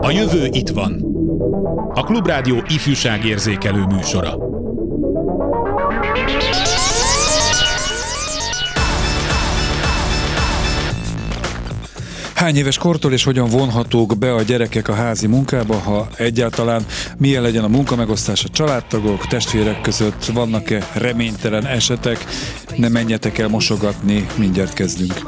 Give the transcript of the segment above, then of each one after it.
A jövő itt van. A Klubrádió ifjúságérzékelő műsora. Hány éves kortól és hogyan vonhatók be a gyerekek a házi munkába, ha egyáltalán milyen legyen a munkamegosztás a családtagok, testvérek között, vannak-e reménytelen esetek, ne menjetek el mosogatni, mindjárt kezdünk.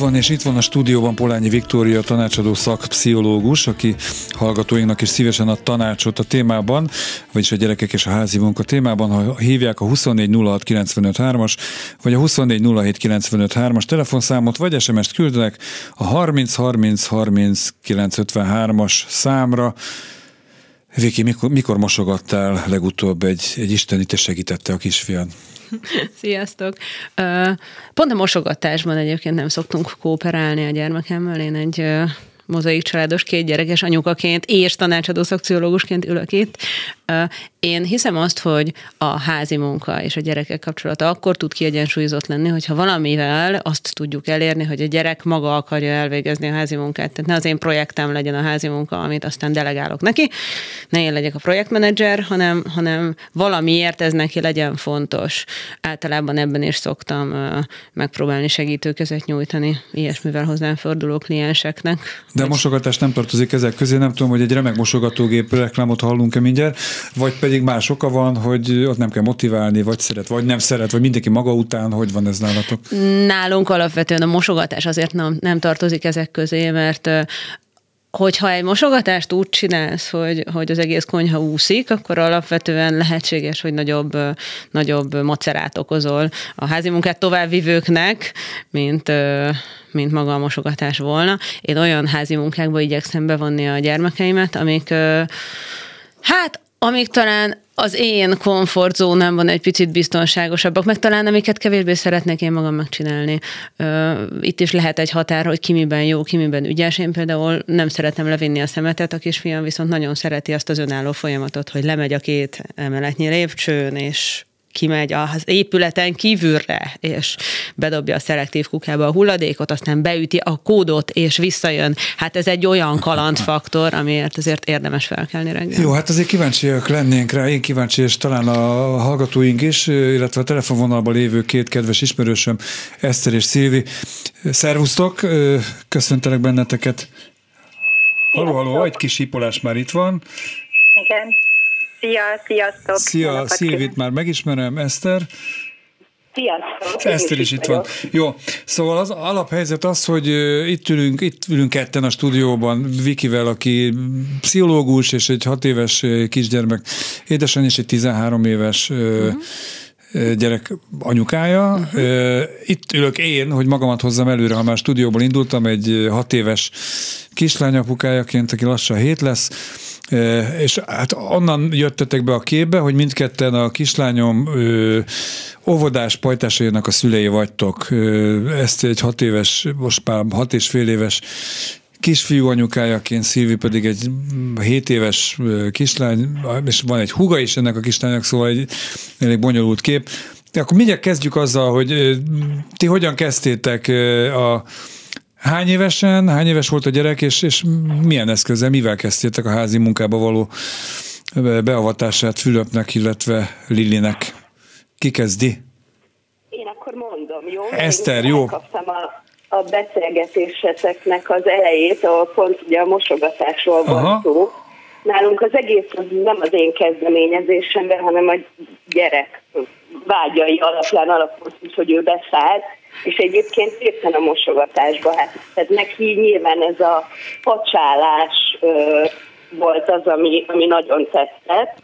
Van, és itt van a stúdióban Polányi Viktória, tanácsadó szakpszichológus, aki hallgatóinknak is szívesen ad tanácsot a témában, vagyis a gyerekek és a házi munka témában, ha hívják a 2406953-as, vagy a 2407953-as telefonszámot, vagy SMS-t küldenek a 30 30 30 953-as számra. Viki, mikor, mikor mosogattál legutóbb egy, egy isteni, te segítette a kisfiad? Sziasztok! Pont a mosogatásban egyébként nem szoktunk kooperálni a gyermekemmel. Én egy mozaik családos két gyerekes anyukaként és tanácsadó szakciológusként ülök itt. Én hiszem azt, hogy a házi munka és a gyerekek kapcsolata akkor tud kiegyensúlyozott lenni, hogyha valamivel azt tudjuk elérni, hogy a gyerek maga akarja elvégezni a házi munkát. Tehát ne az én projektem legyen a házi munka, amit aztán delegálok neki, ne én legyek a projektmenedzser, hanem, hanem valamiért ez neki legyen fontos. Általában ebben is szoktam megpróbálni segítőkezet nyújtani ilyesmivel hozzám forduló klienseknek. De a mosogatás nem tartozik ezek közé, nem tudom, hogy egy remek mosogatógép reklámot hallunk-e mindjárt, vagy pedig más oka van, hogy ott nem kell motiválni, vagy szeret, vagy nem szeret, vagy mindenki maga után, hogy van ez nálatok? Nálunk alapvetően a mosogatás azért nem, nem tartozik ezek közé, mert hogyha egy mosogatást úgy csinálsz, hogy, hogy az egész konyha úszik, akkor alapvetően lehetséges, hogy nagyobb, nagyobb macerát okozol a házi munkát továbbvivőknek, mint, mint maga a mosogatás volna. Én olyan házi munkákba igyekszem bevonni a gyermekeimet, amik hát amik talán az én komfortzónámban egy picit biztonságosabbak, meg talán amiket kevésbé szeretnék én magam megcsinálni. Itt is lehet egy határ, hogy ki miben jó, ki miben ügyes. Én például nem szeretem levinni a szemetet, a kisfiam viszont nagyon szereti azt az önálló folyamatot, hogy lemegy a két emeletnyi lépcsőn, és kimegy az épületen kívülre, és bedobja a szelektív kukába a hulladékot, aztán beüti a kódot, és visszajön. Hát ez egy olyan kalandfaktor, amiért azért érdemes felkelni reggel. Jó, hát azért kíváncsiak lennénk rá, én kíváncsi, és talán a hallgatóink is, illetve a telefonvonalban lévő két kedves ismerősöm, Eszter és Szilvi. Szervusztok, köszöntelek benneteket. Halló, halló, egy kis hípolás már itt van. Igen. Szia, sziasztok! Szia, Szilvit már megismerem, Eszter. Sziasztok! Eszter is itt van. Jó, szóval az alaphelyzet az, hogy itt ülünk, itt ülünk ketten a stúdióban, Vikivel, aki pszichológus, és egy hat éves kisgyermek édesanyja, és egy 13 éves uh-huh gyerek anyukája. Uh-huh. Itt ülök én, hogy magamat hozzam előre, ha már stúdióból indultam, egy hat éves kislány apukájaként, aki lassan hét lesz, és hát onnan jöttetek be a képbe, hogy mindketten a kislányom óvodás pajtásainak a szülei vagytok. Ezt egy hat éves, most már hat és fél éves kisfiú anyukájaként, Szilvi pedig egy 7 éves kislány, és van egy huga is ennek a kislánynak, szóval egy elég bonyolult kép. De akkor mindjárt kezdjük azzal, hogy ti hogyan kezdtétek a Hány évesen, hány éves volt a gyerek, és, és milyen eszközzel, mivel kezdtétek a házi munkába való beavatását Fülöpnek, illetve Lilinek? Ki kezdi? Én akkor mondom, jó? Eszter, jó. Kaptam a, a beszélgetéseteknek az elejét, ahol pont ugye a mosogatásról volt szó. Nálunk az egész az nem az én kezdeményezésemben, hanem a gyerek vágyai alapján alapult, hogy ő beszállt, és egyébként éppen a mosogatásba, hát, tehát neki nyilván ez a pacsálás ö, volt az, ami, ami nagyon tetszett,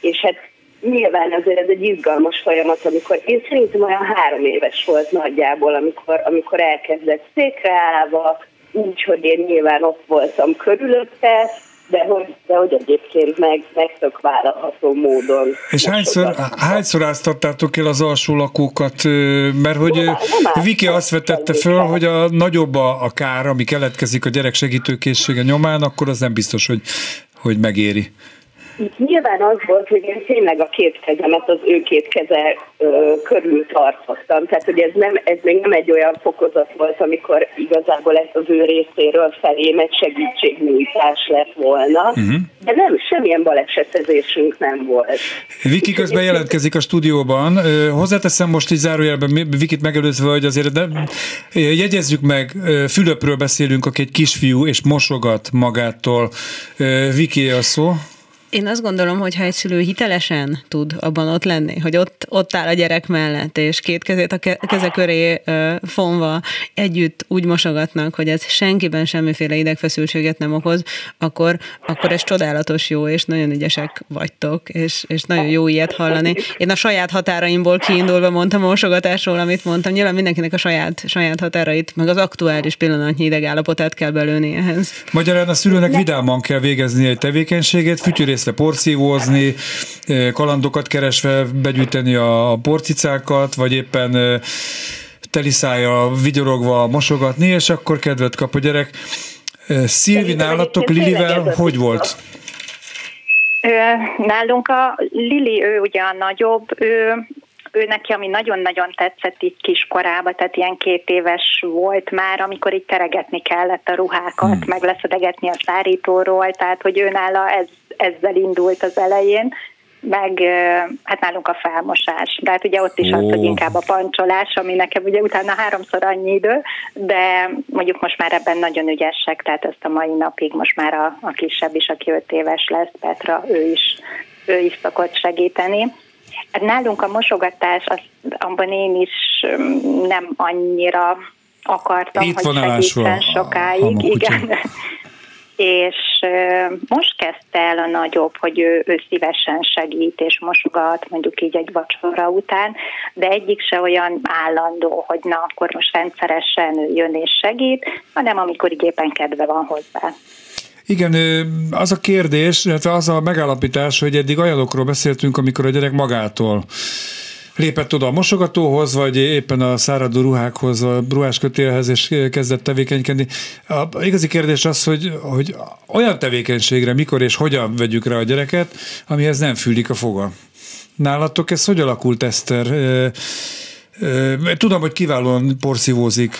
és hát nyilván azért ez egy izgalmas folyamat, amikor én szerintem olyan három éves volt nagyjából, amikor, amikor elkezdett székre állva, úgy, hogy én nyilván ott voltam körülötte, de hogy, de hogy egyébként meg, meg tök vállalható módon. És hányszor, hányszor áztattátok el az alsó lakókat? Mert hogy nem, nem Viki azt vetette föl, hogy a nagyobb a, a kár, ami keletkezik a gyerek segítőkészsége nyomán, akkor az nem biztos, hogy, hogy megéri itt nyilván az volt, hogy én tényleg a két kezemet az ő két keze ö, körül tartottam. Tehát, hogy ez, nem, ez még nem egy olyan fokozat volt, amikor igazából ez az ő részéről felém egy segítségnyújtás lett volna. Uh-huh. De nem, semmilyen balesetezésünk nem volt. Viki közben jelentkezik a stúdióban. Hozzáteszem most így zárójelben, Vikit megelőzve, hogy azért de jegyezzük meg, Fülöpről beszélünk, aki egy kisfiú, és mosogat magától. Viki a szó. Én azt gondolom, hogy ha egy szülő hitelesen tud abban ott lenni, hogy ott, ott áll a gyerek mellett, és két kezét a keze köré fonva együtt úgy mosogatnak, hogy ez senkiben semmiféle idegfeszültséget nem okoz, akkor, akkor ez csodálatos jó, és nagyon ügyesek vagytok, és, és nagyon jó ilyet hallani. Én a saját határaimból kiindulva mondtam a mosogatásról, amit mondtam. Nyilván mindenkinek a saját, saját határait, meg az aktuális pillanatnyi idegállapotát kell belőni ehhez. Magyarán a szülőnek vidáman kell végezni egy tevékenységet, fütyűrész részre porszívózni, kalandokat keresve begyűjteni a porcicákat, vagy éppen teliszája vigyorogva mosogatni, és akkor kedvet kap a gyerek. Szilvi, nálatok Lilivel hogy volt? Nálunk a Lili, ő ugye a nagyobb, ő ő neki, ami nagyon-nagyon tetszett így kiskorában, tehát ilyen két éves volt már, amikor így teregetni kellett a ruhákat, hmm. meg leszedegetni a szárítóról, tehát hogy ő nála ez, ezzel indult az elején, meg hát nálunk a felmosás. De hát ugye ott is oh. az, hogy inkább a pancsolás, ami nekem ugye utána háromszor annyi idő, de mondjuk most már ebben nagyon ügyesek, tehát ezt a mai napig most már a, a kisebb is, aki öt éves lesz, Petra, ő is, ő is szokott segíteni. Hát nálunk a mosogatás, az, abban én is nem annyira akartam, Itt hogy segítsen sokáig. Igen. És most kezdte el a nagyobb, hogy ő, ő szívesen segít és mosogat, mondjuk így egy vacsora után, de egyik se olyan állandó, hogy na, akkor most rendszeresen ő jön és segít, hanem amikor így éppen kedve van hozzá. Igen, az a kérdés, illetve az a megállapítás, hogy eddig olyanokról beszéltünk, amikor a gyerek magától lépett oda a mosogatóhoz, vagy éppen a száradó ruhákhoz, a ruhás kötélhez, és kezdett tevékenykedni. A igazi kérdés az, hogy, hogy olyan tevékenységre mikor és hogyan vegyük rá a gyereket, amihez nem fűlik a foga. Nálatok ez hogy alakult, Eszter? Tudom, hogy kiválóan porszívózik,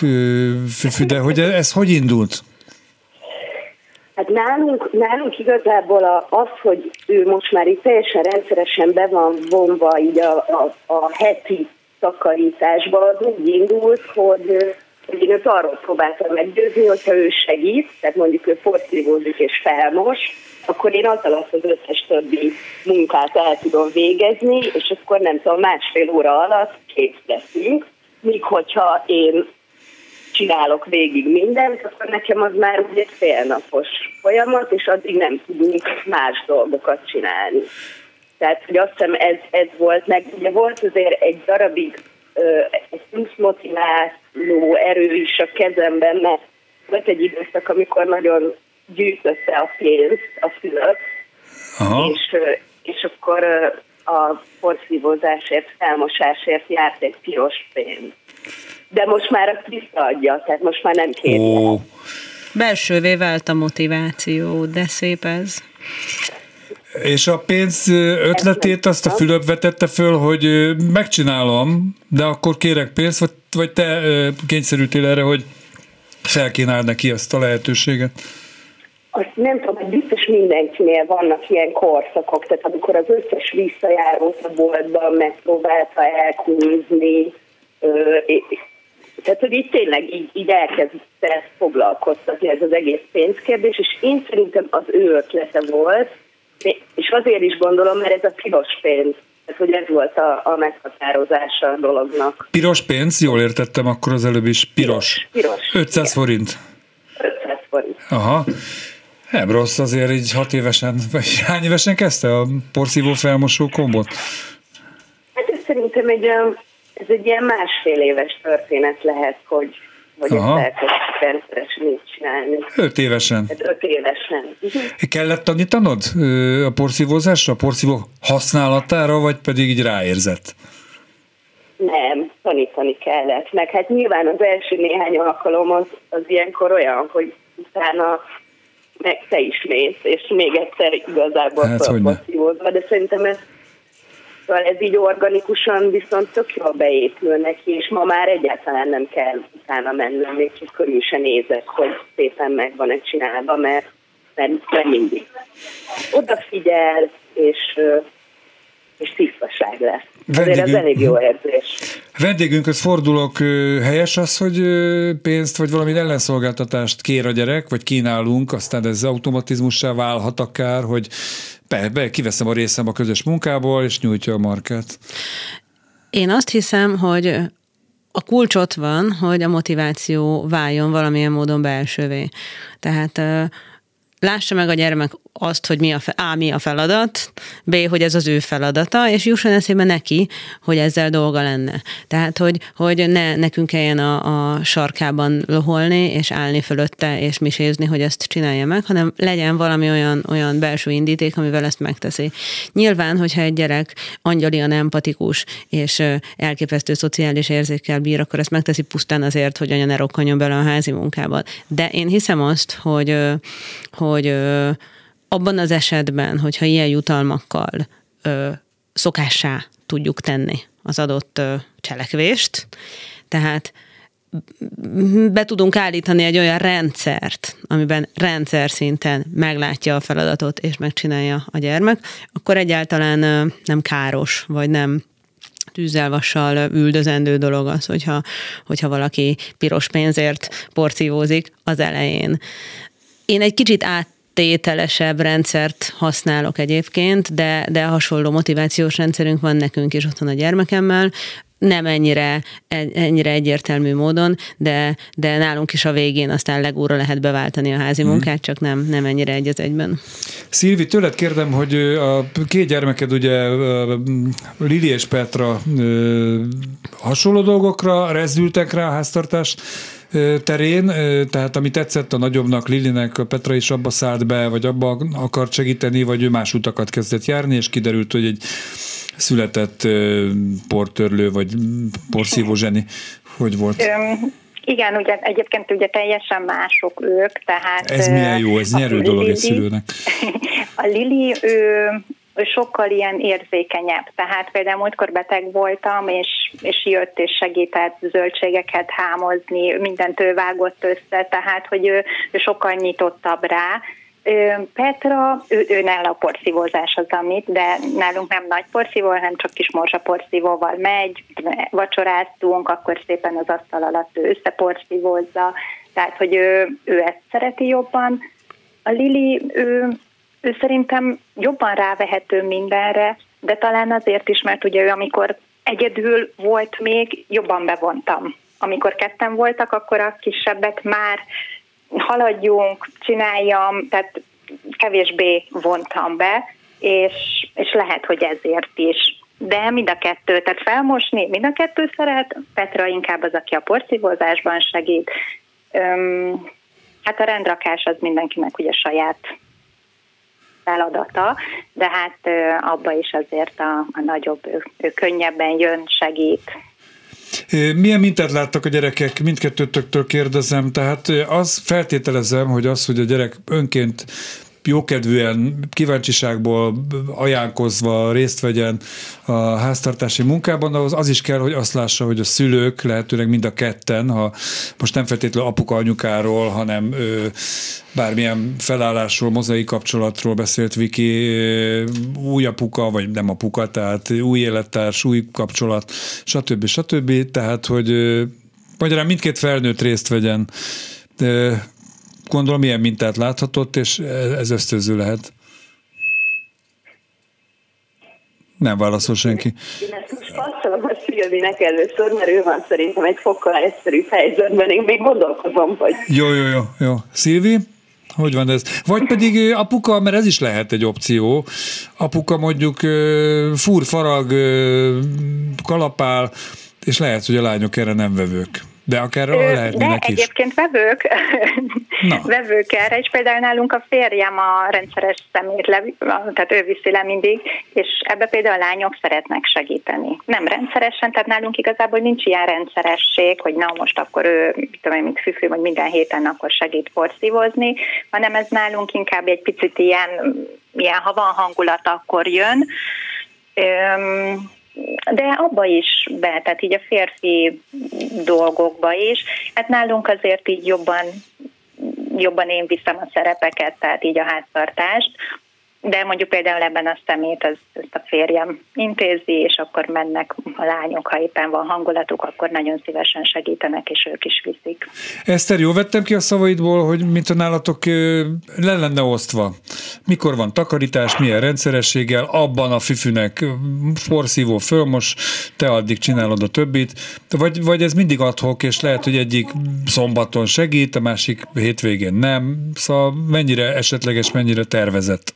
de hogy ez hogy indult? Hát nálunk, nálunk igazából az, hogy ő most már itt teljesen rendszeresen be van vonva így a, a, a heti takarításba, az úgy indult, hogy, hogy én őt arról próbáltam meggyőzni, hogyha ő segít, tehát mondjuk ő porszívózik és felmos, akkor én az alatt az összes többi munkát el tudom végezni, és akkor nem tudom, másfél óra alatt kész leszünk, míg hogyha én csinálok végig mindent, akkor nekem az már egy félnapos folyamat, és addig nem tudunk más dolgokat csinálni. Tehát, hogy azt hiszem ez, ez volt, meg ugye volt azért egy darabig egy plusz motiváló erő is a kezemben, mert volt egy időszak, amikor nagyon gyűjtötte a pénzt a fülöp, és, és akkor a porszívózásért, felmosásért járt egy piros pénz. De most már a visszaadja, tehát most már nem kérje. Oh. Belsővé vált a motiváció, de szép ez. És a pénz ötletét azt a Fülöp vetette föl, hogy megcsinálom, de akkor kérek pénzt, vagy, vagy te kényszerültél erre, hogy felkínáld neki azt a lehetőséget? Azt nem tudom, hogy biztos mindenkinél vannak ilyen korszakok, tehát amikor az összes visszajárót a boltban megpróbálta elkúzni, tehát, hogy itt tényleg így, így elkezdte foglalkoztatni ez az egész pénzkérdés, és én szerintem az ő ötlete volt, és azért is gondolom, mert ez a piros pénz, tehát hogy ez volt a, a meghatározása a dolognak. Piros pénz, jól értettem akkor az előbb is, piros. Piros. piros 500 igen. forint. 500 forint. Aha. Nem rossz azért így hat évesen, vagy hány évesen kezdte a porszívó felmosó kombot? Hát ez szerintem egy, ez egy ilyen másfél éves történet lehet, hogy hogy Aha. ezt elkezdtük rendszeresen így csinálni. Öt évesen? Hát öt évesen. Uh-huh. Kellett tanítanod a porszívózásra, a porszívó használatára, vagy pedig így ráérzett? Nem, tanítani kellett. Meg hát nyilván az első néhány alkalom az, az ilyenkor olyan, hogy utána meg te is mész, és még egyszer igazából hát, de szerintem ez Szóval ez így organikusan viszont tök jól beépül neki, és ma már egyáltalán nem kell utána mennem, még csak körül se nézek, hogy szépen meg van-e csinálva, mert, mert, mert mindig. Odafigyel, és és tisztaság lesz. Vendégünk, ez elég jó érzés. Vendégünkhöz fordulok, helyes az, hogy pénzt vagy valami ellenszolgáltatást kér a gyerek, vagy kínálunk, aztán ez automatizmussá válhat akár, hogy be, be, kiveszem a részem a közös munkából, és nyújtja a markát. Én azt hiszem, hogy a kulcs ott van, hogy a motiváció váljon valamilyen módon belsővé. Tehát lássa meg a gyermek azt, hogy mi a, fe, A, mi a feladat, B, hogy ez az ő feladata, és jusson eszébe neki, hogy ezzel dolga lenne. Tehát, hogy, hogy ne nekünk kelljen a, a sarkában loholni, és állni fölötte, és misézni, hogy ezt csinálja meg, hanem legyen valami olyan, olyan belső indíték, amivel ezt megteszi. Nyilván, hogyha egy gyerek angyalian empatikus, és elképesztő szociális érzékkel bír, akkor ezt megteszi pusztán azért, hogy anya ne rokkanjon bele a házi munkába. De én hiszem azt, hogy, hogy abban az esetben, hogyha ilyen jutalmakkal szokássá tudjuk tenni az adott cselekvést, tehát be tudunk állítani egy olyan rendszert, amiben rendszer szinten meglátja a feladatot és megcsinálja a gyermek, akkor egyáltalán nem káros, vagy nem tűzzelvassal üldözendő dolog az, hogyha, hogyha valaki piros pénzért porcívózik az elején. Én egy kicsit át tételesebb rendszert használok egyébként, de, de hasonló motivációs rendszerünk van nekünk is otthon a gyermekemmel, nem ennyire, ennyire egyértelmű módon, de, de nálunk is a végén aztán legúra lehet beváltani a házi mhm. munkát, csak nem, nem ennyire egy az egyben. Szilvi, tőled kérdem, hogy a két gyermeked ugye Lili és Petra hasonló dolgokra rezdültek rá a háztartást, terén, tehát ami tetszett a nagyobbnak, Lilinek, a Petra is abba szállt be, vagy abba akart segíteni, vagy ő más utakat kezdett járni, és kiderült, hogy egy született portörlő, vagy porszívó zseni. Hogy volt? Igen, ugye egyébként ugye teljesen mások ők, tehát... Ez milyen jó, ez nyerő dolog egy szülőnek. A Lili, ő sokkal ilyen érzékenyebb. Tehát például múltkor beteg voltam, és, és jött és segített zöldségeket hámozni, mindent ő vágott össze, tehát hogy ő, ő sokkal nyitottabb rá. Petra, ő, ő nála a porszívózás az, amit, de nálunk nem nagy porszívó, hanem csak kis morzsa porszívóval megy, vacsoráztunk, akkor szépen az asztal alatt ő összeporszívózza, tehát hogy ő, ő ezt szereti jobban. A Lili, ő ő szerintem jobban rávehető mindenre, de talán azért is, mert ugye ő amikor egyedül volt még, jobban bevontam. Amikor ketten voltak, akkor a kisebbek már haladjunk, csináljam, tehát kevésbé vontam be, és, és lehet, hogy ezért is. De mind a kettő, tehát felmosni, mind a kettő szeret, Petra inkább az, aki a porszívózásban segít. Öm, hát a rendrakás az mindenkinek ugye saját feladata, de hát abba is azért a, a nagyobb, ő, könnyebben jön, segít. Milyen mintát láttak a gyerekek? Mindkettőtöktől kérdezem. Tehát az feltételezem, hogy az, hogy a gyerek önként jókedvűen, kíváncsiságból ajánlkozva részt vegyen a háztartási munkában, az, az is kell, hogy azt lássa, hogy a szülők lehetőleg mind a ketten, ha most nem feltétlenül apuka anyukáról, hanem ö, bármilyen felállásról, mozai kapcsolatról beszélt Viki, új apuka, vagy nem apuka, tehát új élettárs, új kapcsolat, stb. stb. Tehát, hogy ö, magyarán mindkét felnőtt részt vegyen gondolom milyen mintát láthatott, és ez ösztönző lehet. Nem válaszol senki. Én ezt most passzolom a Szilvinek először, mert ő van szerintem egy fokkal egyszerűbb helyzetben, én még gondolkozom, hogy... Jó, jó, jó, jó. Szilvi? Hogy van ez? Vagy pedig apuka, mert ez is lehet egy opció, apuka mondjuk fúr, farag, kalapál, és lehet, hogy a lányok erre nem vevők. De akár lehetnének is. egyébként vevők, Na. vevők erre, és például nálunk a férjem a rendszeres szemét, le, tehát ő viszi le mindig, és ebbe például a lányok szeretnek segíteni. Nem rendszeresen, tehát nálunk igazából nincs ilyen rendszeresség, hogy na most akkor ő, tudom én, mint fűfő, vagy minden héten akkor segít porszívozni, hanem ez nálunk inkább egy picit ilyen, ilyen ha van hangulat, akkor jön. Öm, de abba is be, tehát így a férfi dolgokba is. Hát nálunk azért így jobban jobban én viszem a szerepeket, tehát így a háztartást, de mondjuk például ebben a szemét az, ezt a férjem intézi, és akkor mennek a lányok, ha éppen van hangulatuk, akkor nagyon szívesen segítenek, és ők is viszik. Eszter, jó vettem ki a szavaidból, hogy mint a nálatok le lenne osztva. Mikor van takarítás, milyen rendszerességgel, abban a füfűnek porszívó fölmos, te addig csinálod a többit, vagy, vagy ez mindig adhok, és lehet, hogy egyik szombaton segít, a másik hétvégén nem, szóval mennyire esetleges, mennyire tervezett?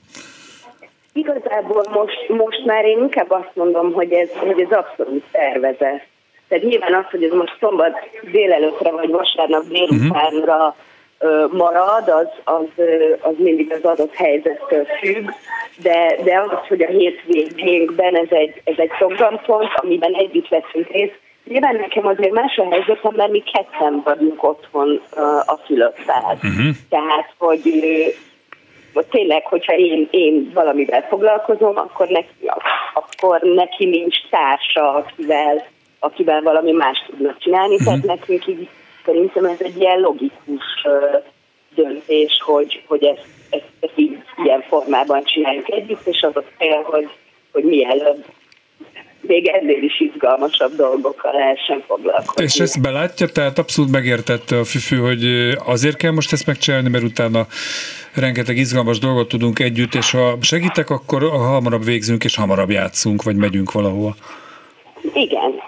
Igazából most, most már én inkább azt mondom, hogy ez, hogy ez abszolút tervezett. Tehát nyilván az, hogy ez most szombat délelőtre vagy vasárnap délutánra marad, az, az, az mindig az adott helyzettől függ, de, de az, hogy a hétvégénkben ez egy, ez egy programpont, amiben együtt veszünk részt, Nyilván nekem azért más a helyzetem, mert mi ketten vagyunk otthon a fülöttel. Uh-huh. Tehát, hogy vagy tényleg, hogyha én, én valamivel foglalkozom, akkor neki, akkor neki nincs társa, akivel, akivel valami más tudna csinálni. Uh-huh. Tehát nekünk így szerintem ez egy ilyen logikus döntés, hogy, hogy ezt, ezt, ezt így, ilyen formában csináljuk együtt, és az a cél, hogy, hogy mielőbb még ennél is izgalmasabb dolgokkal lehessen foglalkozni. És ezt belátja, tehát abszolút megértette a Füfű, hogy azért kell most ezt megcsinálni, mert utána rengeteg izgalmas dolgot tudunk együtt, és ha segítek, akkor hamarabb végzünk, és hamarabb játszunk, vagy megyünk valahova. Igen,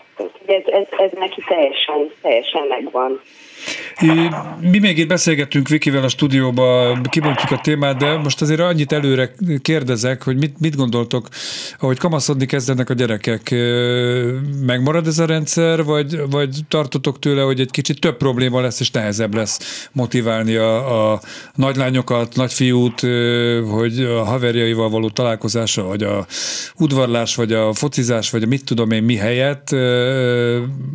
ez, ez, ez neki teljesen, teljesen megvan. Mi még itt beszélgettünk Vikivel a stúdióba, kibontjuk a témát, de most azért annyit előre kérdezek, hogy mit, mit gondoltok, ahogy kamaszodni kezdenek a gyerekek, megmarad ez a rendszer, vagy, vagy tartotok tőle, hogy egy kicsit több probléma lesz, és nehezebb lesz motiválni a, a nagylányokat, nagyfiút, hogy a haverjaival való találkozása, vagy a udvarlás, vagy a focizás, vagy a mit tudom én mi helyett,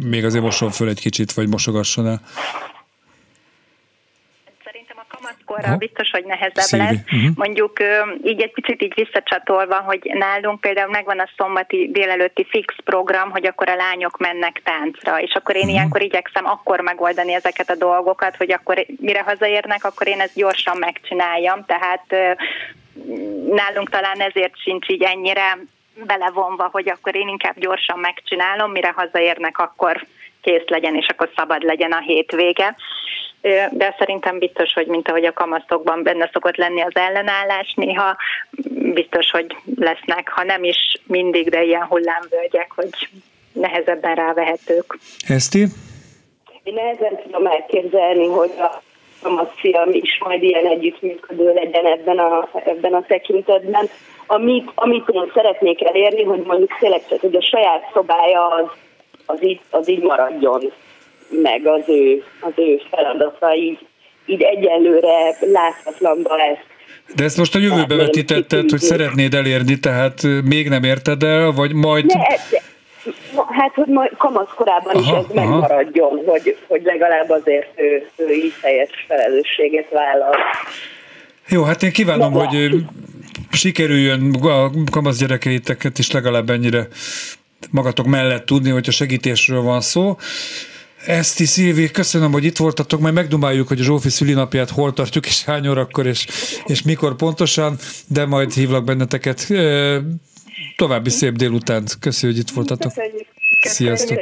még azért moson föl egy kicsit, vagy mosogasson el korra biztos, hogy nehezebb Szívi. lesz. Uh-huh. Mondjuk így egy picit így visszacsatolva, hogy nálunk például megvan a szombati délelőtti fix program, hogy akkor a lányok mennek táncra, és akkor én uh-huh. ilyenkor igyekszem akkor megoldani ezeket a dolgokat, hogy akkor mire hazaérnek, akkor én ezt gyorsan megcsináljam, tehát nálunk talán ezért sincs így ennyire belevonva, hogy akkor én inkább gyorsan megcsinálom, mire hazaérnek, akkor kész legyen, és akkor szabad legyen a hétvége. De szerintem biztos, hogy mint ahogy a kamaszokban benne szokott lenni az ellenállás, néha biztos, hogy lesznek, ha nem is mindig, de ilyen hullámvölgyek, hogy nehezebben rávehetők. Eszti? Én nehezen tudom elképzelni, hogy a kamasz is majd ilyen együttműködő legyen ebben a, ebben a tekintetben. Amit, amit én szeretnék elérni, hogy mondjuk tényleg hogy a saját szobája az, az, így, az így maradjon meg az ő, az ő feladata, így, így egyelőre láthatlanba ezt de ezt most a jövőbe vetítetted, hogy szeretnéd elérni, tehát még nem érted el, vagy majd... Ne, hát, hogy majd kamaszkorában is ez aha. megmaradjon, hogy, hogy legalább azért ő, ő így teljes felelősséget vállal. Jó, hát én kívánom, Na, hogy sikerüljön a kamasz gyerekeiteket is legalább ennyire magatok mellett tudni, hogyha segítésről van szó. Eszti, Szilvi, köszönöm, hogy itt voltatok, majd megdumáljuk, hogy a Zsófi szülinapját hol tartjuk, és hány órakor, és, és mikor pontosan, de majd hívlak benneteket. További szép délutánt. Köszönjük, hogy itt voltatok. Köszönjük. Sziasztok!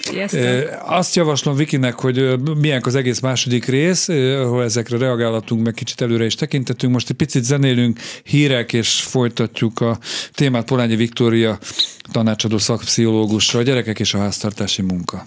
Sziasztok. Azt javaslom Vikinek, hogy milyen az egész második rész, ahol ezekre reagálhatunk, meg kicsit előre is tekintetünk. Most egy picit zenélünk, hírek, és folytatjuk a témát Polányi Viktória tanácsadó szakpszichológusra, a gyerekek és a háztartási munka.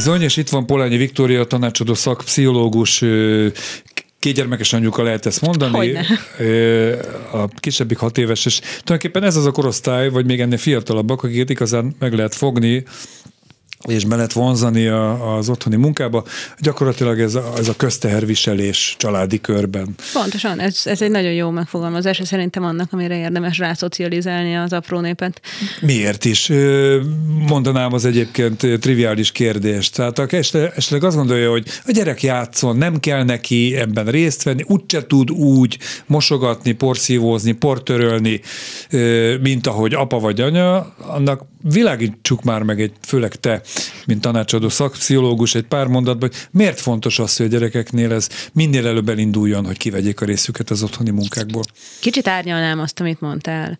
Bizony, és itt van Polányi Viktória, tanácsadó szakpszichológus, kétgyermekes anyuka lehet ezt mondani. Hogyne. A kisebbik hat éves, és tulajdonképpen ez az a korosztály, vagy még ennél fiatalabbak, akiket igazán meg lehet fogni, és be lehet vonzani a, az otthoni munkába. Gyakorlatilag ez a, ez a közteherviselés családi körben. Pontosan, ez, ez egy nagyon jó megfogalmazás, és szerintem annak, amire érdemes rászocializálni az apró népet. Miért is? Mondanám az egyébként triviális kérdést. Tehát aki esetleg azt gondolja, hogy a gyerek játszon, nem kell neki ebben részt venni, úgyse tud úgy mosogatni, porszívózni, portörölni, mint ahogy apa vagy anya, annak világítsuk már meg egy, főleg te, mint tanácsadó szakpszichológus egy pár mondatban, hogy miért fontos az, hogy a gyerekeknél ez minél előbb elinduljon, hogy kivegyék a részüket az otthoni munkákból? Kicsit árnyalnám azt, amit mondtál.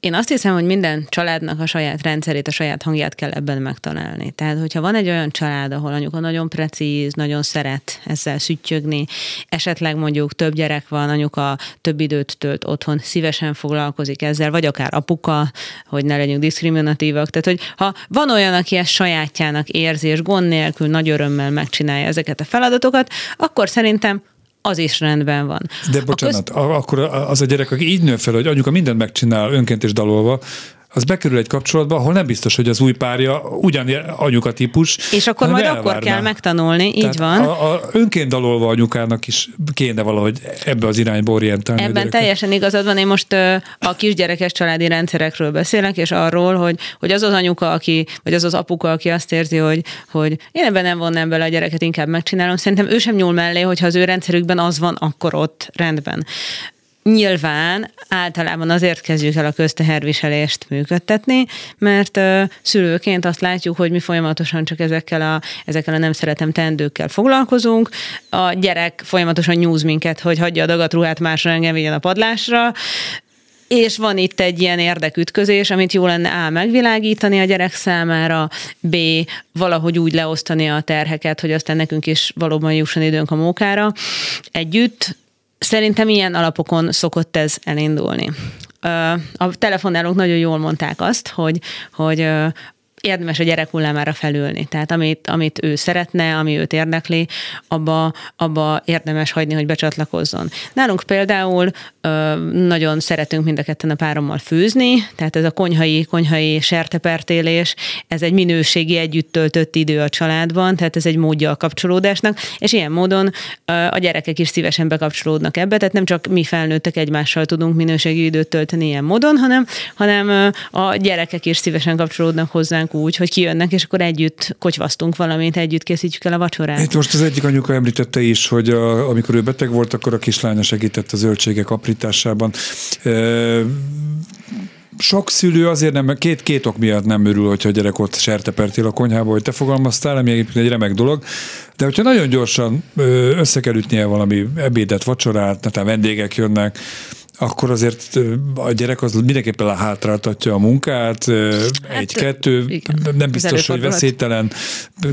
Én azt hiszem, hogy minden családnak a saját rendszerét, a saját hangját kell ebben megtalálni. Tehát, hogyha van egy olyan család, ahol anyuka nagyon precíz, nagyon szeret ezzel szüttyögni, esetleg mondjuk több gyerek van, anyuka több időt tölt otthon, szívesen foglalkozik ezzel, vagy akár apuka, hogy ne legyünk diszkriminatívak. Tehát, hogy ha van olyan, aki ezt sajátjának érzi, és gond nélkül nagy örömmel megcsinálja ezeket a feladatokat, akkor szerintem az is rendben van. De bocsánat, köz... akkor az a gyerek, aki így nő fel, hogy anyuka mindent megcsinál önként és dalolva, az bekerül egy kapcsolatba, ahol nem biztos, hogy az új párja ugyan anyuka típus. És akkor majd elvárná. akkor kell megtanulni, így Tehát van. A, a önként dalolva anyukának is kéne valahogy ebbe az irányba orientálni. Ebben teljesen igazad van, én most a kisgyerekes családi rendszerekről beszélek, és arról, hogy, hogy az az anyuka, aki, vagy az az apuka, aki azt érzi, hogy, hogy én ebben nem vonnám bele a gyereket, inkább megcsinálom. Szerintem ő sem nyúl mellé, hogyha az ő rendszerükben az van, akkor ott rendben. Nyilván általában azért kezdjük el a közteherviselést működtetni, mert szülőként azt látjuk, hogy mi folyamatosan csak ezekkel a, ezekkel a nem szeretem teendőkkel foglalkozunk. A gyerek folyamatosan nyúz minket, hogy hagyja a dagatruhát másra, engem vigyen a padlásra, és van itt egy ilyen érdekütközés, amit jó lenne A. megvilágítani a gyerek számára, B. valahogy úgy leosztani a terheket, hogy aztán nekünk is valóban jusson időnk a mókára együtt, Szerintem ilyen alapokon szokott ez elindulni. A telefonálók nagyon jól mondták azt, hogy, hogy érdemes a gyerek hullámára felülni. Tehát amit, amit ő szeretne, ami őt érdekli, abba, abba érdemes hagyni, hogy becsatlakozzon. Nálunk például ö, nagyon szeretünk mind a ketten a párommal főzni, tehát ez a konyhai, konyhai sertepertélés, ez egy minőségi együtt töltött idő a családban, tehát ez egy módja a kapcsolódásnak, és ilyen módon ö, a gyerekek is szívesen bekapcsolódnak ebbe, tehát nem csak mi felnőttek egymással tudunk minőségi időt tölteni ilyen módon, hanem, hanem a gyerekek is szívesen kapcsolódnak hozzánk hozzánk úgy, hogy kijönnek, és akkor együtt kocsvasztunk valamit, együtt készítjük el a vacsorát. Itt most az egyik anyuka említette is, hogy a, amikor ő beteg volt, akkor a kislánya segített a zöldségek aprításában. E, sok szülő azért nem, két, két ok miatt nem örül, hogyha a gyerek ott sertepertél a konyhába, hogy te fogalmaztál, ami egyébként egy remek dolog, de hogyha nagyon gyorsan össze kell ütnie valami ebédet, vacsorát, tehát vendégek jönnek, akkor azért a gyerek az mindenképpen hátráltatja a munkát, hát, egy-kettő, nem biztos, hogy veszélytelen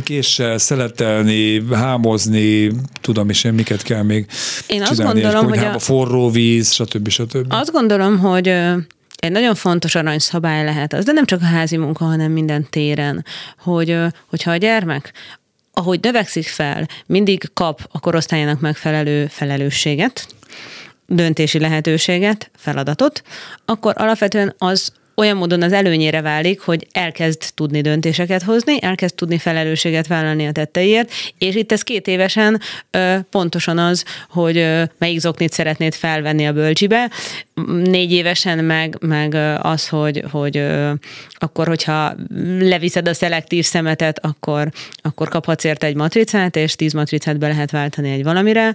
késsel szeletelni, hámozni, tudom is én, miket kell még én azt gondolom, hogy a... forró víz, stb. stb. Azt gondolom, hogy egy nagyon fontos aranyszabály lehet az, de nem csak a házi munka, hanem minden téren, hogy, hogyha a gyermek ahogy növekszik fel, mindig kap a korosztályának megfelelő felelősséget, döntési lehetőséget, feladatot, akkor alapvetően az olyan módon az előnyére válik, hogy elkezd tudni döntéseket hozni, elkezd tudni felelősséget vállalni a tetteiért, és itt ez két évesen ö, pontosan az, hogy ö, melyik zoknit szeretnéd felvenni a bölcsibe, négy évesen meg, meg az, hogy, hogy ö, akkor, hogyha leviszed a szelektív szemetet, akkor, akkor kaphatsz érte egy matricát, és tíz matricát be lehet váltani egy valamire,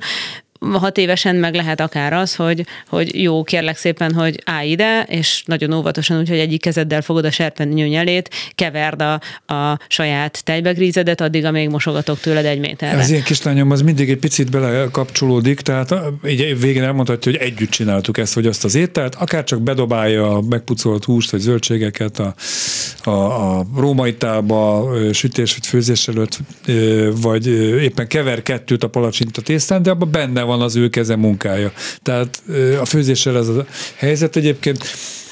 hat évesen meg lehet akár az, hogy, hogy jó, kérlek szépen, hogy állj ide, és nagyon óvatosan, úgyhogy egyik kezeddel fogod a serpenyő nyelét, keverd a, a saját tejbegrízedet, addig, amíg mosogatok tőled egy méterre. Az én kislányom az mindig egy picit bele kapcsolódik, tehát így végén elmondhatja, hogy együtt csináltuk ezt, vagy azt az ételt, akár csak bedobálja a megpucolt húst, vagy zöldségeket a, a, a római tálba, sütés vagy főzés előtt, vagy éppen kever kettőt a palacsinta tésztán, de abban benne van az ő keze munkája. Tehát a főzéssel ez a helyzet egyébként.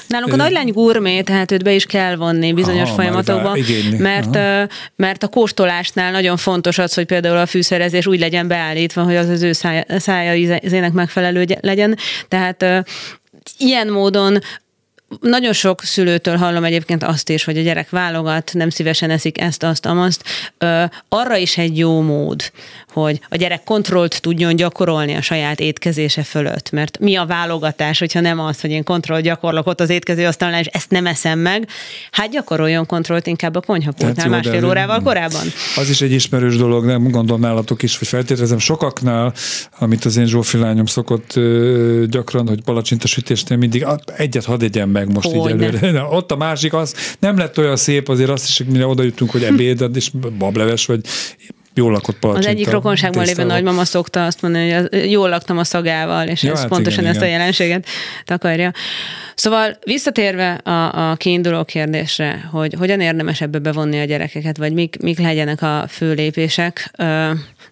Nálunk a nagylány gurmé, tehát őt be is kell vonni bizonyos Aha, folyamatokba, mert, Aha. mert a kóstolásnál nagyon fontos az, hogy például a fűszerezés úgy legyen beállítva, hogy az az ő szája, szája ízének megfelelő legyen. Tehát ilyen módon nagyon sok szülőtől hallom egyébként azt is, hogy a gyerek válogat, nem szívesen eszik ezt, azt, amazt. arra is egy jó mód, hogy a gyerek kontrollt tudjon gyakorolni a saját étkezése fölött. Mert mi a válogatás, hogyha nem az, hogy én kontroll gyakorlok ott az étkező asztalnál, és ezt nem eszem meg, hát gyakoroljon kontrollt inkább a konyhapultnál másfél órával korábban. Az is egy ismerős dolog, nem gondolom nálatok is, hogy feltételezem sokaknál, amit az én Zsófi lányom szokott gyakran, hogy palacsintasütésnél mindig egyet hadd egyen meg most hogy így előre. Na, ott a másik, az nem lett olyan szép, azért azt is, hogy mire oda jutunk, hogy ebéd, és bableves, vagy jól lakott palacsinta. Az egyik rokonságban lévő nagymama szokta azt mondani, hogy jól laktam a szagával, és ja, ez hát pontosan igen, ezt igen. a jelenséget takarja. Szóval visszatérve a, a kiinduló kérdésre, hogy hogyan érdemes ebbe bevonni a gyerekeket, vagy mik, mik legyenek a fő lépések,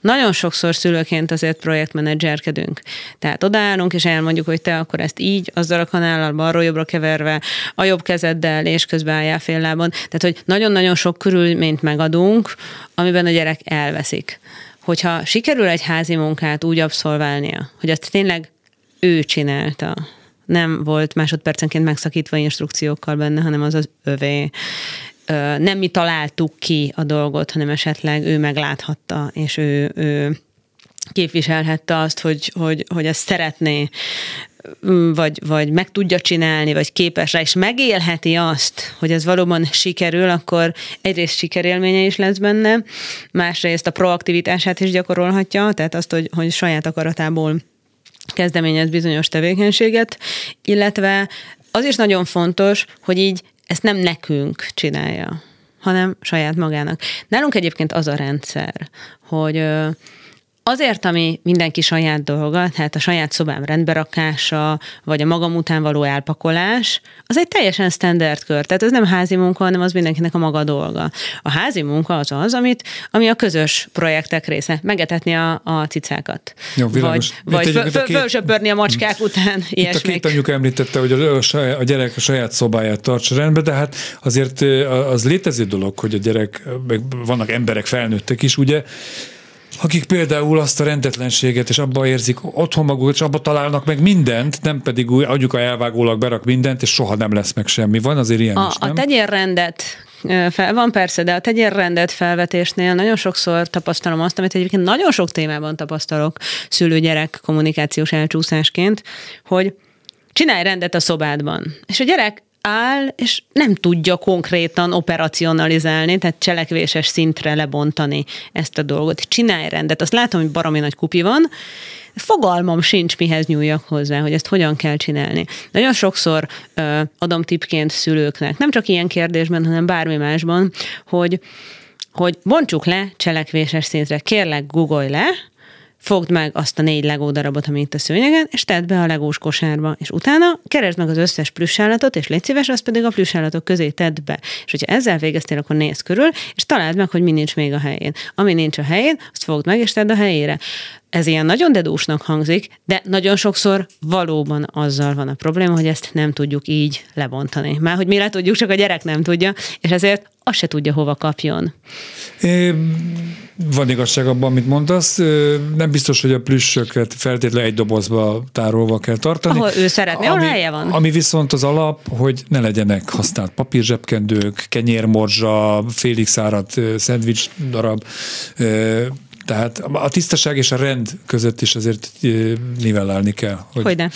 nagyon sokszor szülőként azért projektmenedzserkedünk. Tehát odaállunk, és elmondjuk, hogy te akkor ezt így, azzal a kanállal balról-jobbra keverve, a jobb kezeddel, és közben álljál fél lábon. Tehát, hogy nagyon-nagyon sok körülményt megadunk, amiben a gyerek elveszik. Hogyha sikerül egy házi munkát úgy abszolválnia, hogy azt tényleg ő csinálta, nem volt másodpercenként megszakítva instrukciókkal benne, hanem az az övé nem mi találtuk ki a dolgot, hanem esetleg ő megláthatta, és ő, ő képviselhette azt, hogy, hogy, hogy ezt szeretné, vagy, vagy meg tudja csinálni, vagy képes rá, és megélheti azt, hogy ez valóban sikerül, akkor egyrészt sikerélménye is lesz benne, másrészt a proaktivitását is gyakorolhatja, tehát azt, hogy, hogy saját akaratából kezdeményez bizonyos tevékenységet, illetve az is nagyon fontos, hogy így ezt nem nekünk csinálja, hanem saját magának. Nálunk egyébként az a rendszer, hogy azért, ami mindenki saját dolga, tehát a saját szobám rendberakása, vagy a magam után való elpakolás, az egy teljesen standard kör. Tehát ez nem házi munka, hanem az mindenkinek a maga dolga. A házi munka az az, amit, ami a közös projektek része. Megetetni a, a cicákat. Jó, világos. Vagy, vagy föl, két... fölsöpörni a macskák után. Itt ilyesmik. a két anyuka említette, hogy a, a gyerek a saját szobáját tartsa rendbe, de hát azért az létező dolog, hogy a gyerek, meg vannak emberek, felnőttek is, ugye, akik például azt a rendetlenséget, és abban érzik otthon magukat, és abban találnak meg mindent, nem pedig úgy a elvágólag berak mindent, és soha nem lesz meg semmi. Van azért ilyen a, is, nem? A tegyérrendet fel, van persze, de a tegyérrendet felvetésnél nagyon sokszor tapasztalom azt, amit egyébként nagyon sok témában tapasztalok szülő-gyerek kommunikációs elcsúszásként, hogy csinálj rendet a szobádban. És a gyerek áll, és nem tudja konkrétan operacionalizálni, tehát cselekvéses szintre lebontani ezt a dolgot. Csinálj rendet. Azt látom, hogy baromi nagy kupi van, fogalmam sincs, mihez nyúljak hozzá, hogy ezt hogyan kell csinálni. Nagyon sokszor ö, adom tipként szülőknek, nem csak ilyen kérdésben, hanem bármi másban, hogy hogy bontsuk le cselekvéses szintre. Kérlek, googolj le, fogd meg azt a négy legó darabot, ami itt a szőnyegen, és tedd be a legós kosárba, és utána keresd meg az összes plüssállatot, és légy szíves, azt pedig a plüssállatok közé tedd be. És hogyha ezzel végeztél, akkor nézz körül, és találd meg, hogy mi nincs még a helyén. Ami nincs a helyén, azt fogd meg, és tedd a helyére. Ez ilyen nagyon dedúsnak hangzik, de nagyon sokszor valóban azzal van a probléma, hogy ezt nem tudjuk így lebontani. Már hogy mi le tudjuk, csak a gyerek nem tudja, és ezért azt se tudja, hova kapjon. É, van igazság abban, amit mondasz. Nem biztos, hogy a plüssöket feltétlenül egy dobozba tárolva kell tartani. Ahol ő szeretné, ami, helye van. Ami viszont az alap, hogy ne legyenek használt papírzsebkendők, kenyérmorzsa, félig száradt szendvics darab, tehát a tisztaság és a rend között is azért nivellálni kell. Hogy Hogyne.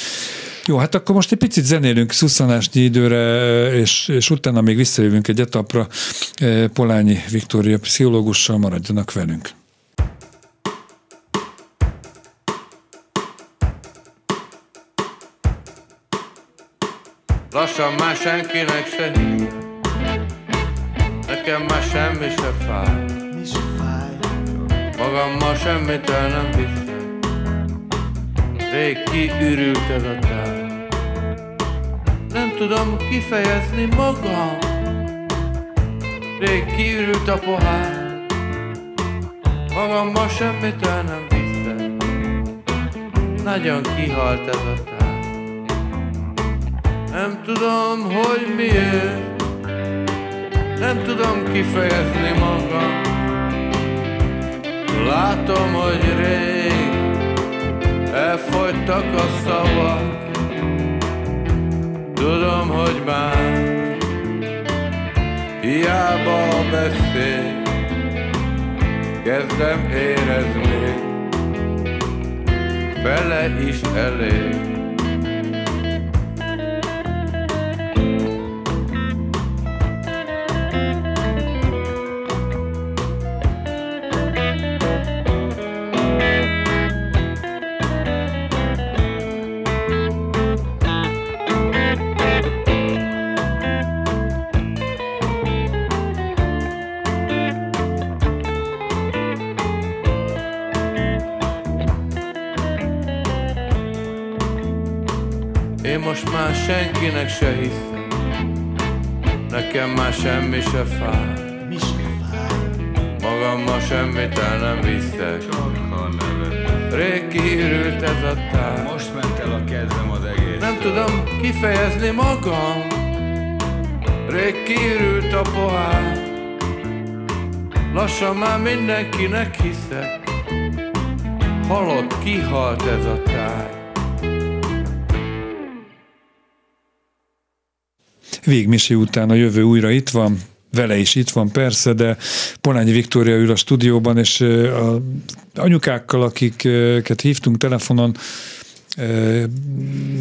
Jó, hát akkor most egy picit zenélünk szusszanásnyi időre, és, és utána még visszajövünk egy etapra. Polányi Viktória pszichológussal maradjanak velünk. Lassan már senkinek se Nekem már semmi se fáj Magammal semmit el nem viszek Rég kiürült ez a tár. Nem tudom kifejezni magam. Rég kiürült a pohár. Magammal semmit el nem viszek Nagyon kihalt ez a tár. Nem tudom, hogy miért. Nem tudom kifejezni magam Látom, hogy rég elfogytak a szavak. Tudom, hogy már hiába beszél Kezdem érezni. Fele is elég senkinek se hiszem Nekem már semmi se fáj. Mi se fáj? Magammal semmit el nem viszek Rég kiürült ez a tár. Most ment el a kedvem az egész Nem tudom kifejezni magam. Rég kiürült a pohár. Lassan már mindenkinek hiszek. Halott, kihalt ez a tár Végmisi után a jövő újra itt van, vele is itt van persze, de Polányi Viktória ül a stúdióban, és a anyukákkal, akiket hívtunk telefonon,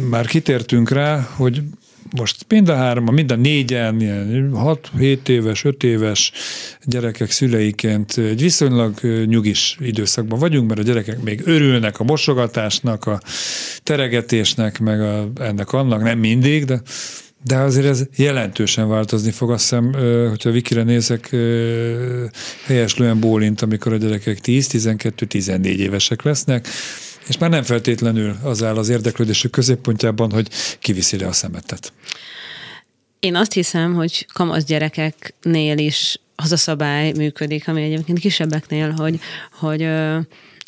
már kitértünk rá, hogy most mind a hárman, mind a négyen, ilyen 6-7 éves, 5 éves gyerekek szüleiként egy viszonylag nyugis időszakban vagyunk, mert a gyerekek még örülnek a mosogatásnak, a teregetésnek, meg a, ennek annak, nem mindig, de de azért ez jelentősen változni fog, azt hiszem, hogyha Vikire nézek, helyeslően bólint, amikor a gyerekek 10-12-14 évesek lesznek, és már nem feltétlenül az áll az érdeklődésük középpontjában, hogy kiviszi le a szemetet. Én azt hiszem, hogy kamasz gyerekeknél is az a szabály működik, ami egyébként kisebbeknél, hogy, hogy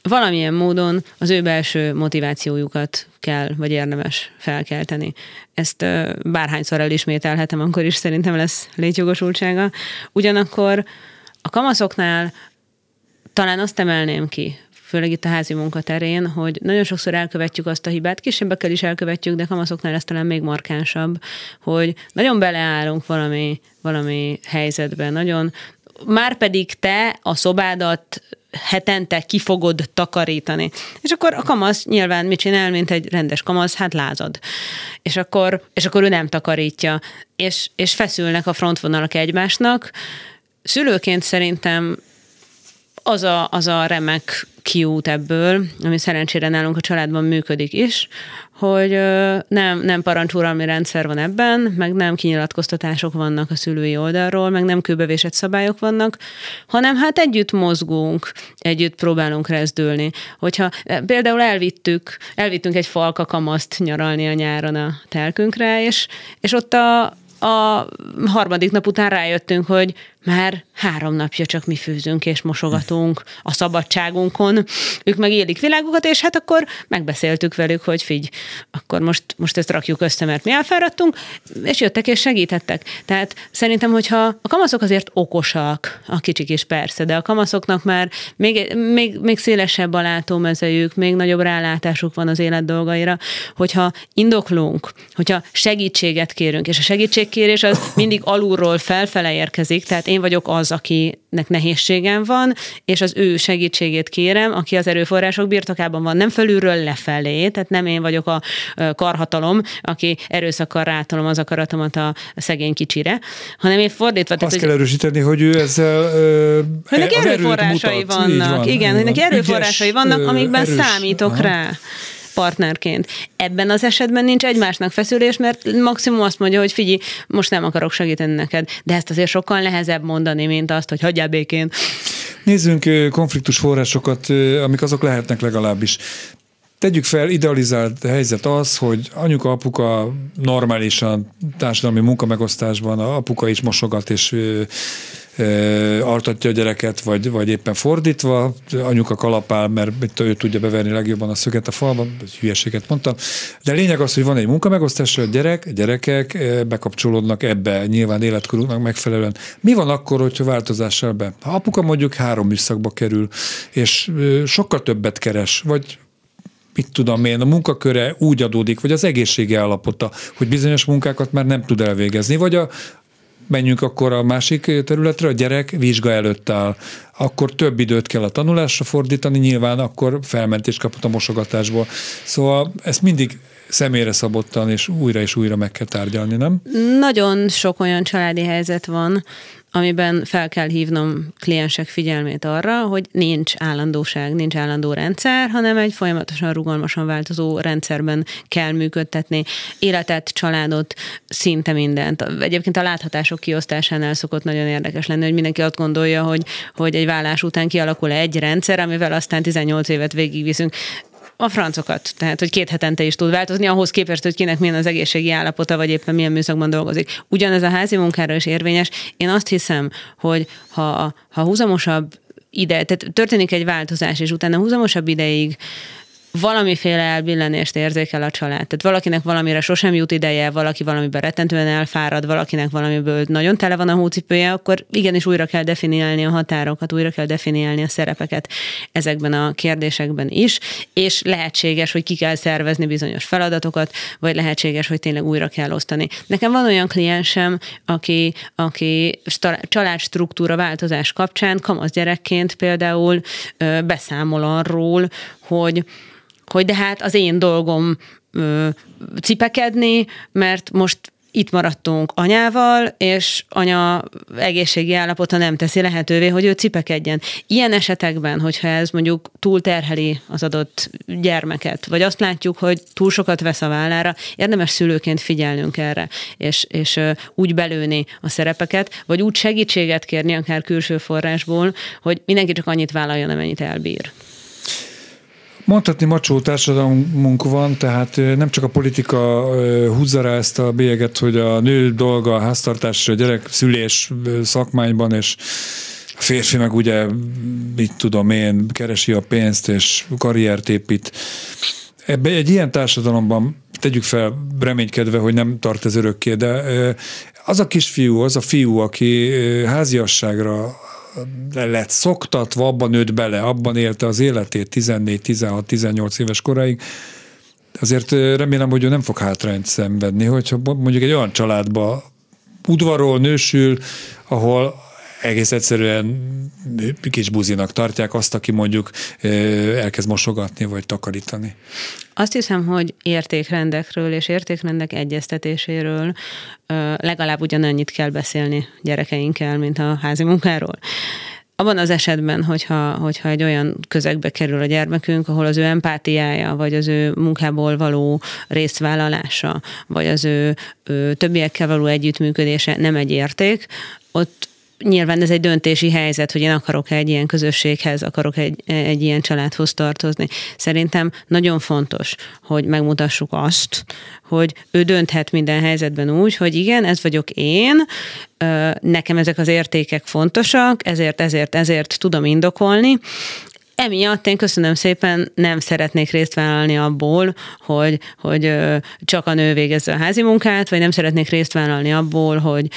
valamilyen módon az ő belső motivációjukat kell, vagy érdemes felkelteni. Ezt bárhányszor elismételhetem, akkor is szerintem lesz létjogosultsága. Ugyanakkor a kamaszoknál talán azt emelném ki, főleg itt a házi munkaterén, hogy nagyon sokszor elkövetjük azt a hibát, kisebbekkel is elkövetjük, de kamaszoknál ez talán még markánsabb, hogy nagyon beleállunk valami, valami helyzetben, nagyon már pedig te a szobádat hetente ki fogod takarítani. És akkor a kamasz nyilván mit csinál, mint egy rendes kamasz? Hát lázad. És akkor, és akkor ő nem takarítja. És, és feszülnek a frontvonalak egymásnak. Szülőként szerintem az a, az a remek kiút ebből, ami szerencsére nálunk a családban működik is, hogy nem, nem parancsúralmi rendszer van ebben, meg nem kinyilatkoztatások vannak a szülői oldalról, meg nem kőbevésett szabályok vannak, hanem hát együtt mozgunk, együtt próbálunk rezdülni. Hogyha e, például elvittük, elvittünk egy falka kamaszt nyaralni a nyáron a telkünkre, és, és ott a, a harmadik nap után rájöttünk, hogy már három napja csak mi főzünk és mosogatunk a szabadságunkon, ők meg élik világokat, és hát akkor megbeszéltük velük, hogy figy, akkor most, most ezt rakjuk össze, mert mi elfáradtunk, és jöttek és segítettek. Tehát szerintem, hogyha a kamaszok azért okosak, a kicsik is persze, de a kamaszoknak már még, még, még szélesebb a látómezejük, még nagyobb rálátásuk van az élet dolgaira, hogyha indoklunk, hogyha segítséget kérünk, és a segítségkérés az mindig alulról felfele érkezik, tehát én vagyok az, akinek nehézségem van, és az ő segítségét kérem, aki az erőforrások birtokában van, nem felülről lefelé, tehát nem én vagyok a karhatalom, aki erőszakkal rátolom az akaratomat a szegény kicsire, hanem én fordítva. Azt tehát, kell erősíteni, hogy ő ezzel hogy neki erőforrásai vannak. Van, igen, hogy neki erőforrásai vannak, amikben erős, számítok aha. rá partnerként. Ebben az esetben nincs egymásnak feszülés, mert maximum azt mondja, hogy figyelj, most nem akarok segíteni neked. De ezt azért sokkal nehezebb mondani, mint azt, hogy hagyjál békén. Nézzünk konfliktus forrásokat, amik azok lehetnek legalábbis. Tegyük fel, idealizált helyzet az, hogy anyuka, apuka normálisan társadalmi munkamegosztásban, a apuka is mosogat és altatja a gyereket, vagy, vagy éppen fordítva, anyuka kalapál, mert ő tudja beverni legjobban a szöget a falban, hülyeséget mondtam. De lényeg az, hogy van egy munkamegosztás, a gyerek, gyerekek bekapcsolódnak ebbe, nyilván életkoruknak megfelelően. Mi van akkor, hogyha változással be? Ha apuka mondjuk három műszakba kerül, és sokkal többet keres, vagy mit tudom én, a munkaköre úgy adódik, vagy az egészsége állapota, hogy bizonyos munkákat már nem tud elvégezni, vagy a, menjünk akkor a másik területre, a gyerek vizsga előtt áll, akkor több időt kell a tanulásra fordítani, nyilván akkor felmentést kapott a mosogatásból. Szóval ezt mindig személyre szabottan, és újra és újra meg kell tárgyalni, nem? Nagyon sok olyan családi helyzet van, amiben fel kell hívnom kliensek figyelmét arra, hogy nincs állandóság, nincs állandó rendszer, hanem egy folyamatosan rugalmasan változó rendszerben kell működtetni életet, családot, szinte mindent. Egyébként a láthatások kiosztásánál szokott nagyon érdekes lenni, hogy mindenki azt gondolja, hogy, hogy egy vállás után kialakul egy rendszer, amivel aztán 18 évet végigviszünk a francokat, tehát hogy két hetente is tud változni, ahhoz képest, hogy kinek milyen az egészségi állapota, vagy éppen milyen műszakban dolgozik. Ugyanez a házi munkára is érvényes. Én azt hiszem, hogy ha, ha húzamosabb ide, tehát történik egy változás, és utána húzamosabb ideig valamiféle elbillenést érzékel a család. Tehát valakinek valamire sosem jut ideje, valaki valamiben rettentően elfárad, valakinek valamiből nagyon tele van a hócipője, akkor igenis újra kell definiálni a határokat, újra kell definiálni a szerepeket ezekben a kérdésekben is, és lehetséges, hogy ki kell szervezni bizonyos feladatokat, vagy lehetséges, hogy tényleg újra kell osztani. Nekem van olyan kliensem, aki, aki családstruktúra változás kapcsán kamasz gyerekként például beszámol arról, hogy hogy de hát az én dolgom ö, cipekedni, mert most itt maradtunk anyával, és anya egészségi állapota nem teszi lehetővé, hogy ő cipekedjen. Ilyen esetekben, hogyha ez mondjuk túl terheli az adott gyermeket, vagy azt látjuk, hogy túl sokat vesz a vállára, érdemes szülőként figyelnünk erre, és, és úgy belőni a szerepeket, vagy úgy segítséget kérni, akár külső forrásból, hogy mindenki csak annyit vállaljon, amennyit elbír. Mondhatni macsó társadalmunk van, tehát nem csak a politika húzza rá ezt a bélyeget, hogy a nő dolga a háztartás, a gyerek szülés szakmányban, és a férfi meg ugye, mit tudom én, keresi a pénzt és karriert épít. Ebbe egy ilyen társadalomban tegyük fel reménykedve, hogy nem tart ez örökké, de az a kisfiú, az a fiú, aki háziasságra le lett szoktatva, abban nőtt bele, abban élte az életét 14, 16, 18 éves koráig, azért remélem, hogy ő nem fog hátrányt szenvedni, hogyha mondjuk egy olyan családba udvarol, nősül, ahol egész egyszerűen kis buzinak tartják azt, aki mondjuk elkezd mosogatni vagy takarítani. Azt hiszem, hogy értékrendekről és értékrendek egyeztetéséről legalább ugyanannyit kell beszélni gyerekeinkkel, mint a házi munkáról. Abban az esetben, hogyha, hogyha egy olyan közegbe kerül a gyermekünk, ahol az ő empátiája, vagy az ő munkából való résztvállalása, vagy az ő, ő többiekkel való együttműködése nem egy érték, ott nyilván ez egy döntési helyzet, hogy én akarok egy ilyen közösséghez, akarok egy, egy ilyen családhoz tartozni. Szerintem nagyon fontos, hogy megmutassuk azt, hogy ő dönthet minden helyzetben úgy, hogy igen, ez vagyok én, nekem ezek az értékek fontosak, ezért, ezért, ezért tudom indokolni, Emiatt én köszönöm szépen, nem szeretnék részt vállalni abból, hogy, hogy csak a nő végezze a házi munkát, vagy nem szeretnék részt vállalni abból, hogy,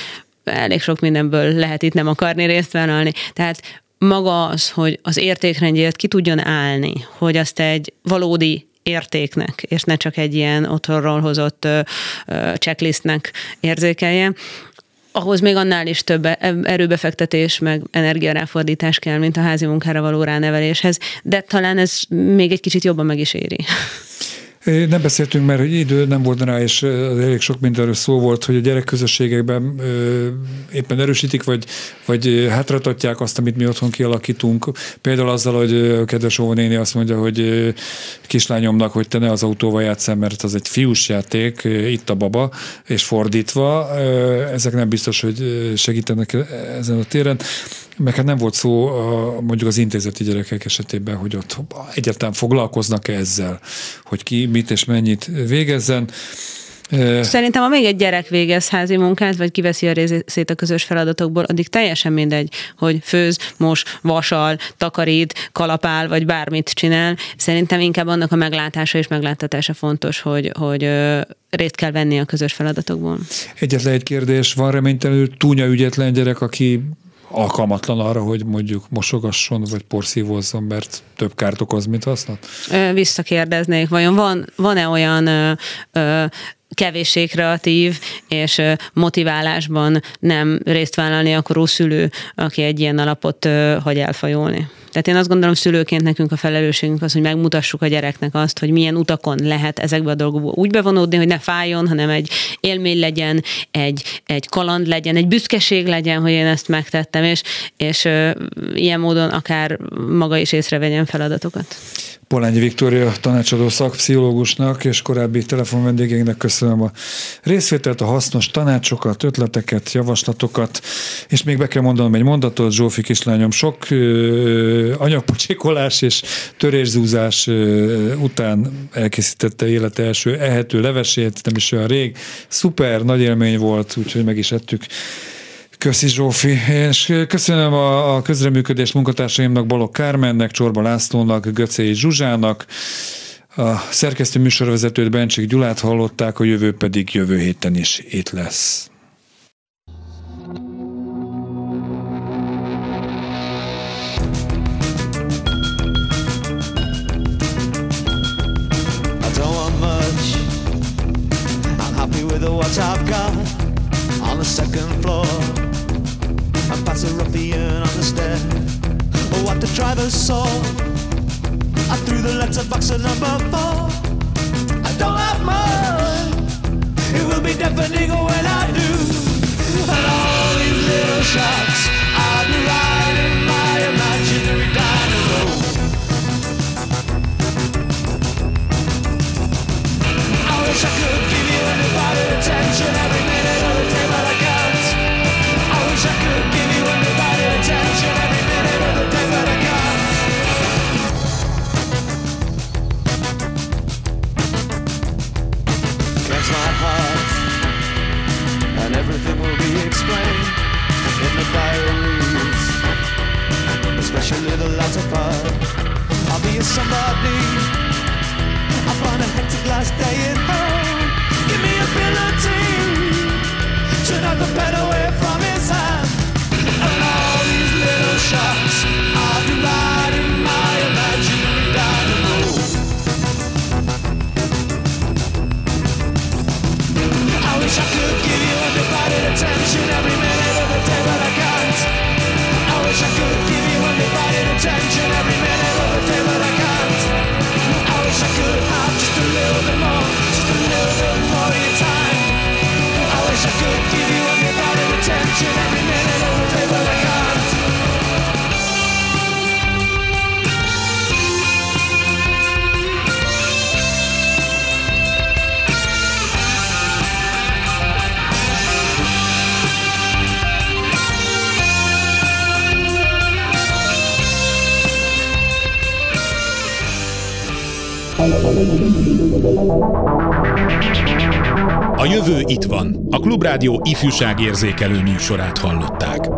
elég sok mindenből lehet itt nem akarni részt vállalni. Tehát maga az, hogy az értékrendjét ki tudjon állni, hogy azt egy valódi értéknek, és ne csak egy ilyen otthonról hozott checklistnek érzékelje, ahhoz még annál is több erőbefektetés, meg energiaráfordítás kell, mint a házi munkára való ráneveléshez, de talán ez még egy kicsit jobban meg is éri. Nem beszéltünk, mert hogy idő nem volt rá, és elég sok mindenről szó volt, hogy a gyerekközösségekben éppen erősítik, vagy, vagy hátratatják azt, amit mi otthon kialakítunk. Például azzal, hogy kedves óvónéni azt mondja, hogy kislányomnak, hogy te ne az autóval játszál, mert az egy fiús játék, itt a baba, és fordítva. Ezek nem biztos, hogy segítenek ezen a téren meg hát nem volt szó a, mondjuk az intézeti gyerekek esetében, hogy ott egyáltalán foglalkoznak -e ezzel, hogy ki mit és mennyit végezzen. Szerintem, ha még egy gyerek végez házi munkát, vagy kiveszi a részét a közös feladatokból, addig teljesen mindegy, hogy főz, mos, vasal, takarít, kalapál, vagy bármit csinál. Szerintem inkább annak a meglátása és meglátatása fontos, hogy, hogy részt kell venni a közös feladatokból. Egyetlen egy kérdés, van reménytelenül túnya ügyetlen gyerek, aki alkalmatlan arra, hogy mondjuk mosogasson, vagy porszívozzon, mert több kárt okoz, mint hasznot? Visszakérdeznék, vajon van, van-e olyan ö, ö, kevéssé kreatív és motiválásban nem részt vállalni akaró szülő, aki egy ilyen alapot hagy elfajolni. Tehát én azt gondolom, szülőként nekünk a felelősségünk az, hogy megmutassuk a gyereknek azt, hogy milyen utakon lehet ezekbe a dolgokba úgy bevonódni, hogy ne fájjon, hanem egy élmény legyen, egy, egy kaland legyen, egy büszkeség legyen, hogy én ezt megtettem, és, és ilyen módon akár maga is észrevegyen feladatokat. Polányi Viktória tanácsadó szakpszichológusnak és korábbi telefonvendégeinknek köszönöm a részvételt, a hasznos tanácsokat, ötleteket, javaslatokat, és még be kell mondanom egy mondatot, Zsófi kislányom, sok ö, anyagpocsékolás és törészúzás után elkészítette élete első ehető levesét, nem is olyan rég. Szuper, nagy élmény volt, úgyhogy meg is ettük Köszi Zsófi, és köszönöm a, a közreműködést munkatársaimnak, Balog Kármennek, Csorba Lászlónak, Göcei Zsuzsának, A szerkesztő műsorvezetőt Bencsik Gyulát hallották, a jövő pedig jövő héten is itt lesz. the second floor. The stair. Oh, what the driver saw. I threw the letterbox at number four. I don't have much. It will be deafening when I do. And all these little shots I'll be riding my imaginary dynamo. I wish I could give you anybody attention every everything will be explained in the diaries, especially the latter part. I'll be a somebody. I'll find a hectic last day in home. Give me ability to knock the pen away from his hand. And all these little shots every minute of the day, but I can't. I wish I could give you undivided attention every A jövő itt van. A Klubrádió ifjúságérzékelő műsorát hallották.